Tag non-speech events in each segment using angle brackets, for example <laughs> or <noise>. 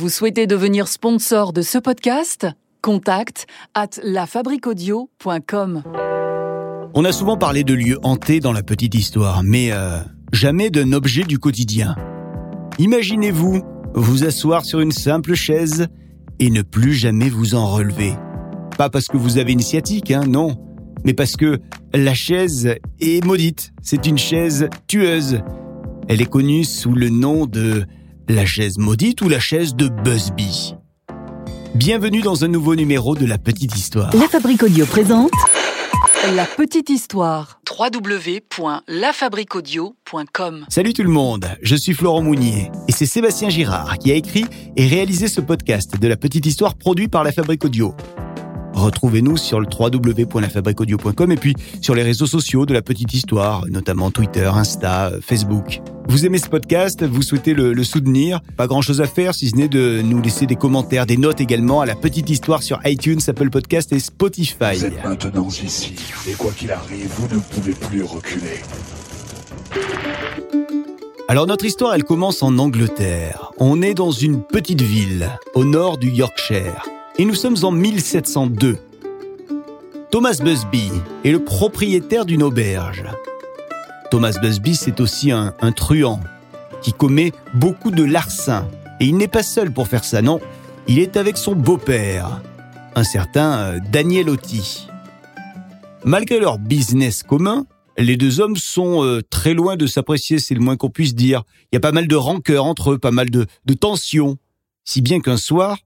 Vous souhaitez devenir sponsor de ce podcast? Contact at lafabriquaudio.com. On a souvent parlé de lieux hantés dans la petite histoire, mais euh, jamais d'un objet du quotidien. Imaginez-vous vous asseoir sur une simple chaise et ne plus jamais vous en relever. Pas parce que vous avez une sciatique, hein, non, mais parce que la chaise est maudite. C'est une chaise tueuse. Elle est connue sous le nom de la chaise maudite ou la chaise de Busby. Bienvenue dans un nouveau numéro de La Petite Histoire. La Fabrique Audio présente La Petite Histoire. www.lafabriquaudio.com Salut tout le monde, je suis Florent Mounier et c'est Sébastien Girard qui a écrit et réalisé ce podcast de La Petite Histoire produit par La Fabrique Audio. Retrouvez-nous sur le www.lafabriquaudio.com et puis sur les réseaux sociaux de la petite histoire, notamment Twitter, Insta, Facebook. Vous aimez ce podcast, vous souhaitez le, le soutenir, pas grand chose à faire si ce n'est de nous laisser des commentaires, des notes également à la petite histoire sur iTunes, Apple Podcast et Spotify. Vous êtes maintenant ici, et quoi qu'il arrive, vous ne pouvez plus reculer. Alors notre histoire, elle commence en Angleterre. On est dans une petite ville au nord du Yorkshire. Et nous sommes en 1702. Thomas Busby est le propriétaire d'une auberge. Thomas Busby, c'est aussi un, un truand qui commet beaucoup de larcins. Et il n'est pas seul pour faire ça, non. Il est avec son beau-père, un certain euh, Daniel Otti. Malgré leur business commun, les deux hommes sont euh, très loin de s'apprécier, c'est le moins qu'on puisse dire. Il y a pas mal de rancœur entre eux, pas mal de, de tensions. Si bien qu'un soir,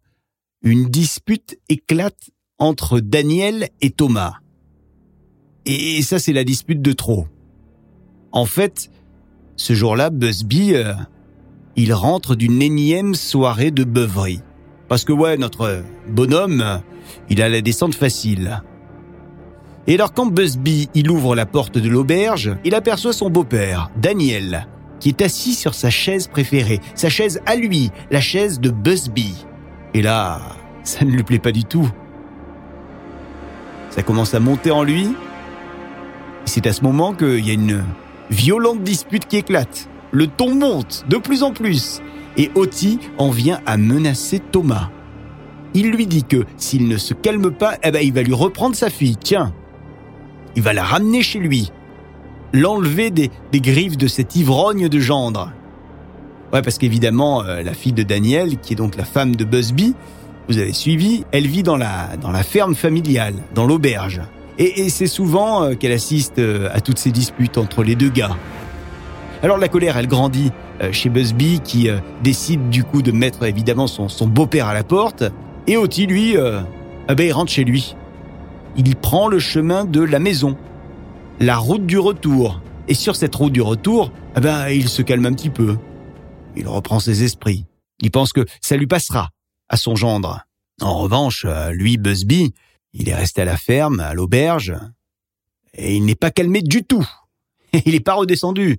une dispute éclate entre Daniel et Thomas. Et ça, c'est la dispute de trop. En fait, ce jour-là, Busby, euh, il rentre d'une énième soirée de beuverie. Parce que ouais, notre bonhomme, il a la descente facile. Et alors quand Busby, il ouvre la porte de l'auberge, il aperçoit son beau-père, Daniel, qui est assis sur sa chaise préférée, sa chaise à lui, la chaise de Busby. Et là, ça ne lui plaît pas du tout. Ça commence à monter en lui. Et c'est à ce moment qu'il y a une violente dispute qui éclate. Le ton monte de plus en plus. Et Oti en vient à menacer Thomas. Il lui dit que s'il ne se calme pas, eh ben, il va lui reprendre sa fille. Tiens, il va la ramener chez lui. L'enlever des, des griffes de cet ivrogne de gendre. Ouais, parce qu'évidemment, euh, la fille de Daniel, qui est donc la femme de Busby, vous avez suivi, elle vit dans la, dans la ferme familiale, dans l'auberge. Et, c'est souvent euh, qu'elle assiste euh, à toutes ces disputes entre les deux gars. Alors la colère, elle grandit chez Busby, qui décide du coup de mettre évidemment son, son beau-père à la porte. Et Oti, lui, ah ben, il rentre chez lui. Il prend le chemin de la maison, la route du retour. Et sur cette route du retour, ah ben, il se calme un petit peu. Il reprend ses esprits. Il pense que ça lui passera à son gendre. En revanche, euh, lui, Busby, il est resté à la ferme, à l'auberge, et il n'est pas calmé du tout. <laughs> Il n'est pas redescendu.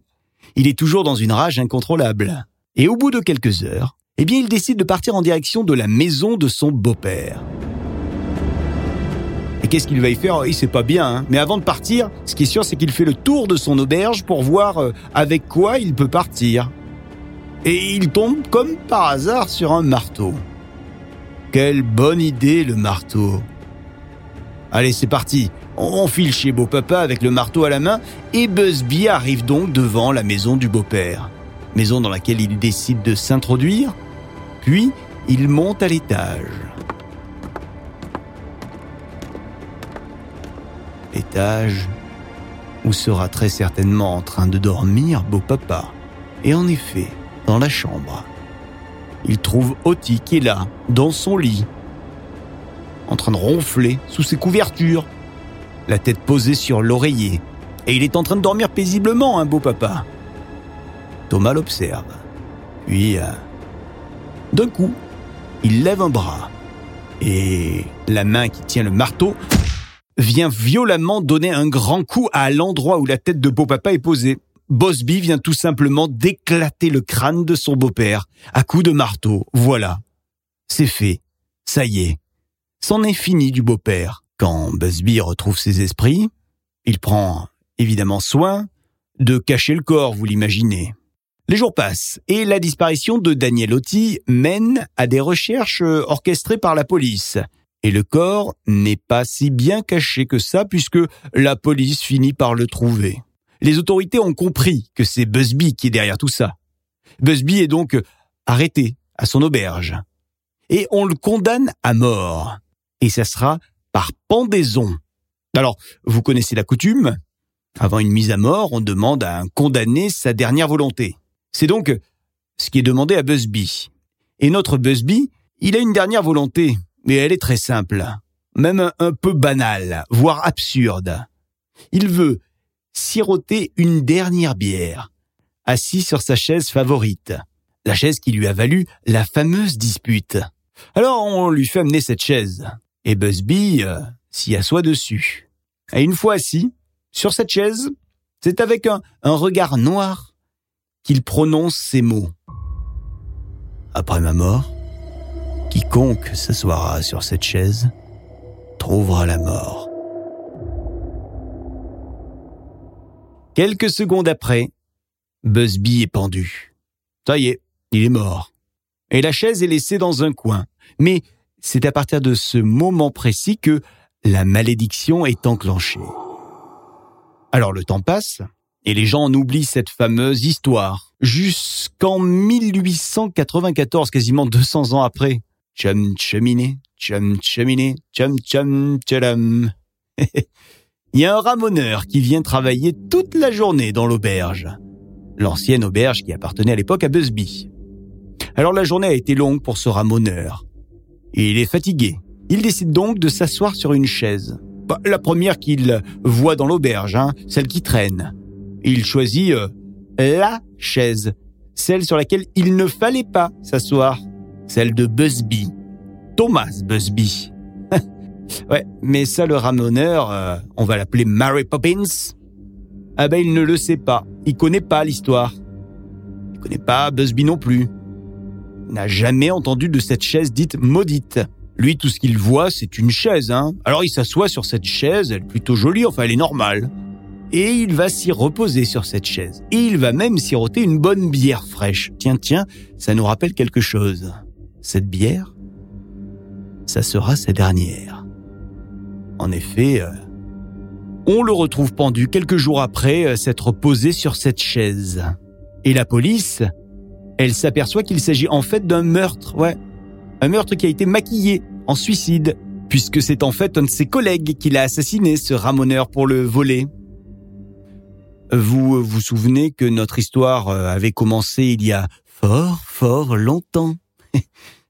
Il est toujours dans une rage incontrôlable. Et au bout de quelques heures, eh bien, il décide de partir en direction de la maison de son beau-père. Et qu'est-ce qu'il va y faire? Il sait pas bien, hein. mais avant de partir, ce qui est sûr, c'est qu'il fait le tour de son auberge pour voir euh, avec quoi il peut partir. Et il tombe comme par hasard sur un marteau. Quelle bonne idée le marteau. Allez, c'est parti. On file chez beau papa avec le marteau à la main et Busby arrive donc devant la maison du beau-père. Maison dans laquelle il décide de s'introduire. Puis, il monte à l'étage. Étage où sera très certainement en train de dormir beau papa. Et en effet, dans la chambre, il trouve Oti qui est là, dans son lit, en train de ronfler sous ses couvertures, la tête posée sur l'oreiller. Et il est en train de dormir paisiblement, un beau papa. Thomas l'observe. Puis, euh, d'un coup, il lève un bras. Et la main qui tient le marteau vient violemment donner un grand coup à l'endroit où la tête de beau papa est posée. Bosby vient tout simplement d'éclater le crâne de son beau-père à coups de marteau. Voilà. C'est fait. Ça y est. C'en est fini du beau-père. Quand Busby retrouve ses esprits, il prend évidemment soin de cacher le corps, vous l'imaginez. Les jours passent et la disparition de Daniel Otti mène à des recherches orchestrées par la police. Et le corps n'est pas si bien caché que ça puisque la police finit par le trouver. Les autorités ont compris que c'est Busby qui est derrière tout ça. Busby est donc arrêté à son auberge. Et on le condamne à mort. Et ça sera par pendaison. Alors, vous connaissez la coutume. Avant une mise à mort, on demande à un condamné sa dernière volonté. C'est donc ce qui est demandé à Busby. Et notre Busby, il a une dernière volonté, mais elle est très simple, même un peu banale, voire absurde. Il veut siroter une dernière bière, assis sur sa chaise favorite, la chaise qui lui a valu la fameuse dispute. Alors on lui fait amener cette chaise, et Busby euh, s'y assoit dessus. Et une fois assis, sur cette chaise, c'est avec un, un regard noir qu'il prononce ces mots. Après ma mort, quiconque s'assoira sur cette chaise trouvera la mort. Quelques secondes après, Busby est pendu. Ça y est, il est mort. Et la chaise est laissée dans un coin. Mais c'est à partir de ce moment précis que la malédiction est enclenchée. Alors le temps passe, et les gens en oublient cette fameuse histoire. Jusqu'en 1894, quasiment 200 ans après. Chum cheminé, chum cheminé, chum chum tchalam. <laughs> Il y a un ramoneur qui vient travailler toute la journée dans l'auberge. L'ancienne auberge qui appartenait à l'époque à Busby. Alors la journée a été longue pour ce ramoneur. Il est fatigué. Il décide donc de s'asseoir sur une chaise. Bah, la première qu'il voit dans l'auberge, hein, celle qui traîne il choisit euh, la chaise, celle sur laquelle il ne fallait pas s'asseoir, celle de Busby, Thomas Busby. Ouais, mais ça le ramoneur, euh, on va l'appeler Mary Poppins. Ah ben il ne le sait pas, il connaît pas l'histoire. Il connaît pas Busby non plus. Il n'a jamais entendu de cette chaise dite maudite. Lui, tout ce qu'il voit, c'est une chaise, hein. Alors il s'assoit sur cette chaise, elle est plutôt jolie, enfin elle est normale et il va s'y reposer sur cette chaise. Et il va même siroter une bonne bière fraîche. Tiens, tiens, ça nous rappelle quelque chose. Cette bière, ça sera sa dernière. En effet, euh, on le retrouve pendu quelques jours après euh, s'être posé sur cette chaise. Et la police, elle s'aperçoit qu'il s'agit en fait d'un meurtre, ouais. Un meurtre qui a été maquillé en suicide, puisque c'est en fait un de ses collègues qui l'a assassiné, ce ramoneur, pour le voler. Vous vous souvenez que notre histoire euh, avait commencé il y a fort, fort longtemps. <laughs>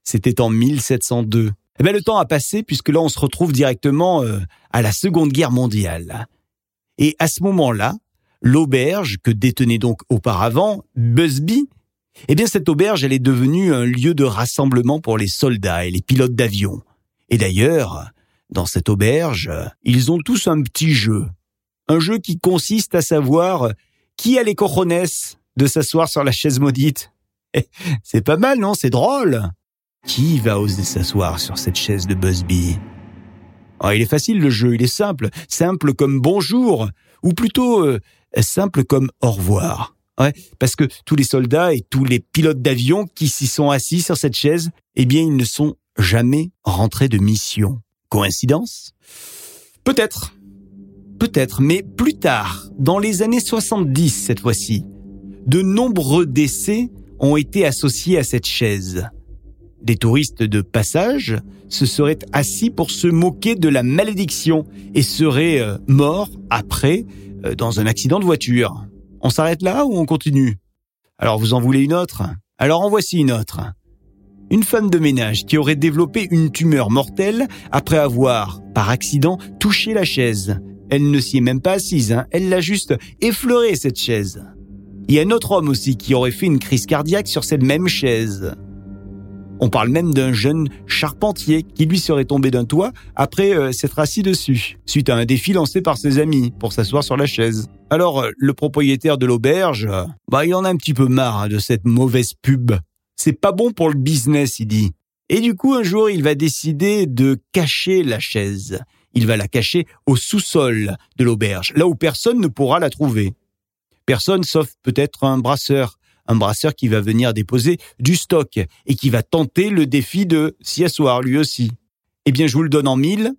C'était en 1702. Eh bien, le temps a passé puisque là, on se retrouve directement euh, à la Seconde Guerre mondiale. Et à ce moment-là, l'auberge que détenait donc auparavant Busby, eh bien, cette auberge, elle est devenue un lieu de rassemblement pour les soldats et les pilotes d'avion. Et d'ailleurs, dans cette auberge, ils ont tous un petit jeu. Un jeu qui consiste à savoir qui a les cojones de s'asseoir sur la chaise maudite. <laughs> C'est pas mal, non? C'est drôle. Qui va oser s'asseoir sur cette chaise de Busby? Oh, Il est facile le jeu, il est simple. Simple comme bonjour, ou plutôt euh, simple comme au revoir. Ouais, parce que tous les soldats et tous les pilotes d'avion qui s'y sont assis sur cette chaise, eh bien, ils ne sont jamais rentrés de mission. Coïncidence? Peut-être. Peut-être, mais plus tard, dans les années 70 cette fois-ci, de nombreux décès ont été associés à cette chaise. Des touristes de passage se seraient assis pour se moquer de la malédiction et seraient euh, morts après euh, dans un accident de voiture. On s'arrête là ou on continue? Alors vous en voulez une autre? Alors en voici une autre. Une femme de ménage qui aurait développé une tumeur mortelle après avoir, par accident, touché la chaise elle ne s'y est même pas assise, hein. elle l'a juste effleuré cette chaise. Il y a un autre homme aussi qui aurait fait une crise cardiaque sur cette même chaise. On parle même d'un jeune charpentier qui lui serait tombé d'un toit après euh, s'être assis dessus, suite à un défi lancé par ses amis pour s'asseoir sur la chaise. Alors euh, le propriétaire de l'auberge, bah il en a un petit peu marre de cette mauvaise pub. C'est pas bon pour le business, il dit. Et du coup, un jour, il va décider de cacher la chaise il va la cacher au sous-sol de l'auberge, là où personne ne pourra la trouver. Personne sauf peut-être un brasseur, un brasseur qui va venir déposer du stock et qui va tenter le défi de s'y asseoir lui aussi. Eh bien, je vous le donne en mille.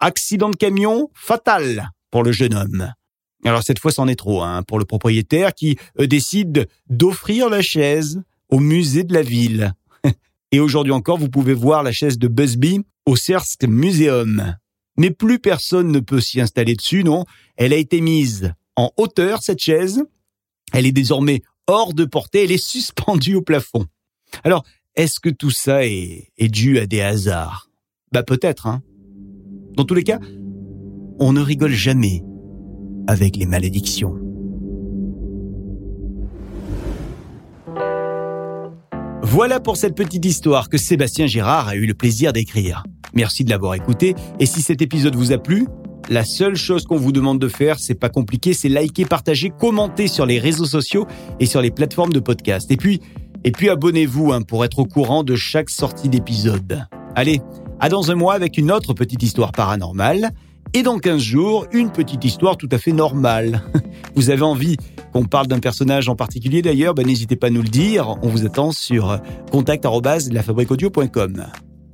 Accident de camion fatal pour le jeune homme. Alors cette fois, c'en est trop hein, pour le propriétaire qui euh, décide d'offrir la chaise au musée de la ville. <laughs> Et aujourd'hui encore, vous pouvez voir la chaise de Busby au Sersk Museum. Mais plus personne ne peut s'y installer dessus, non Elle a été mise en hauteur, cette chaise. Elle est désormais hors de portée, elle est suspendue au plafond. Alors, est-ce que tout ça est, dû à des hasards? Bah peut-être, hein. Dans tous les cas, on ne rigole jamais avec les malédictions. Voilà pour cette petite histoire que Sébastien Gérard a eu le plaisir d'écrire. Merci de l'avoir écouté et si cet épisode vous a plu, la seule chose qu'on vous demande de faire, c'est pas compliqué, c'est liker, partager, commenter sur les réseaux sociaux et sur les plateformes de podcast. Et puis, et puis abonnez-vous hein, pour être au courant de chaque sortie d'épisode. Allez, à dans un mois avec une autre petite histoire paranormale. Et dans 15 jours, une petite histoire tout à fait normale. <laughs> Vous avez envie qu'on parle d'un personnage en particulier d'ailleurs, ben n'hésitez pas à nous le dire. On vous attend sur contact@lafabriquaudio.com.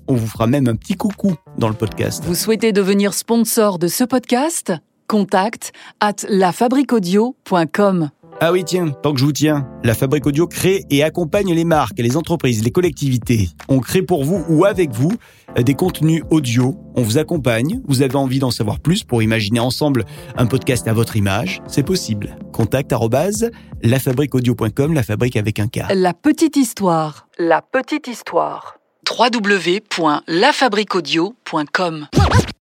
On vous fera même un petit coucou dans le podcast. Vous souhaitez devenir sponsor de ce podcast? Contact at lafabriquaudio.com. Ah oui, tiens, tant que je vous tiens, la Fabrique Audio crée et accompagne les marques, les entreprises, les collectivités. On crée pour vous ou avec vous euh, des contenus audio. On vous accompagne. Vous avez envie d'en savoir plus pour imaginer ensemble un podcast à votre image? C'est possible. Contact lafabriqueaudio.com, la fabrique avec un K. La petite histoire. La petite histoire. www.lafabriquaudio.com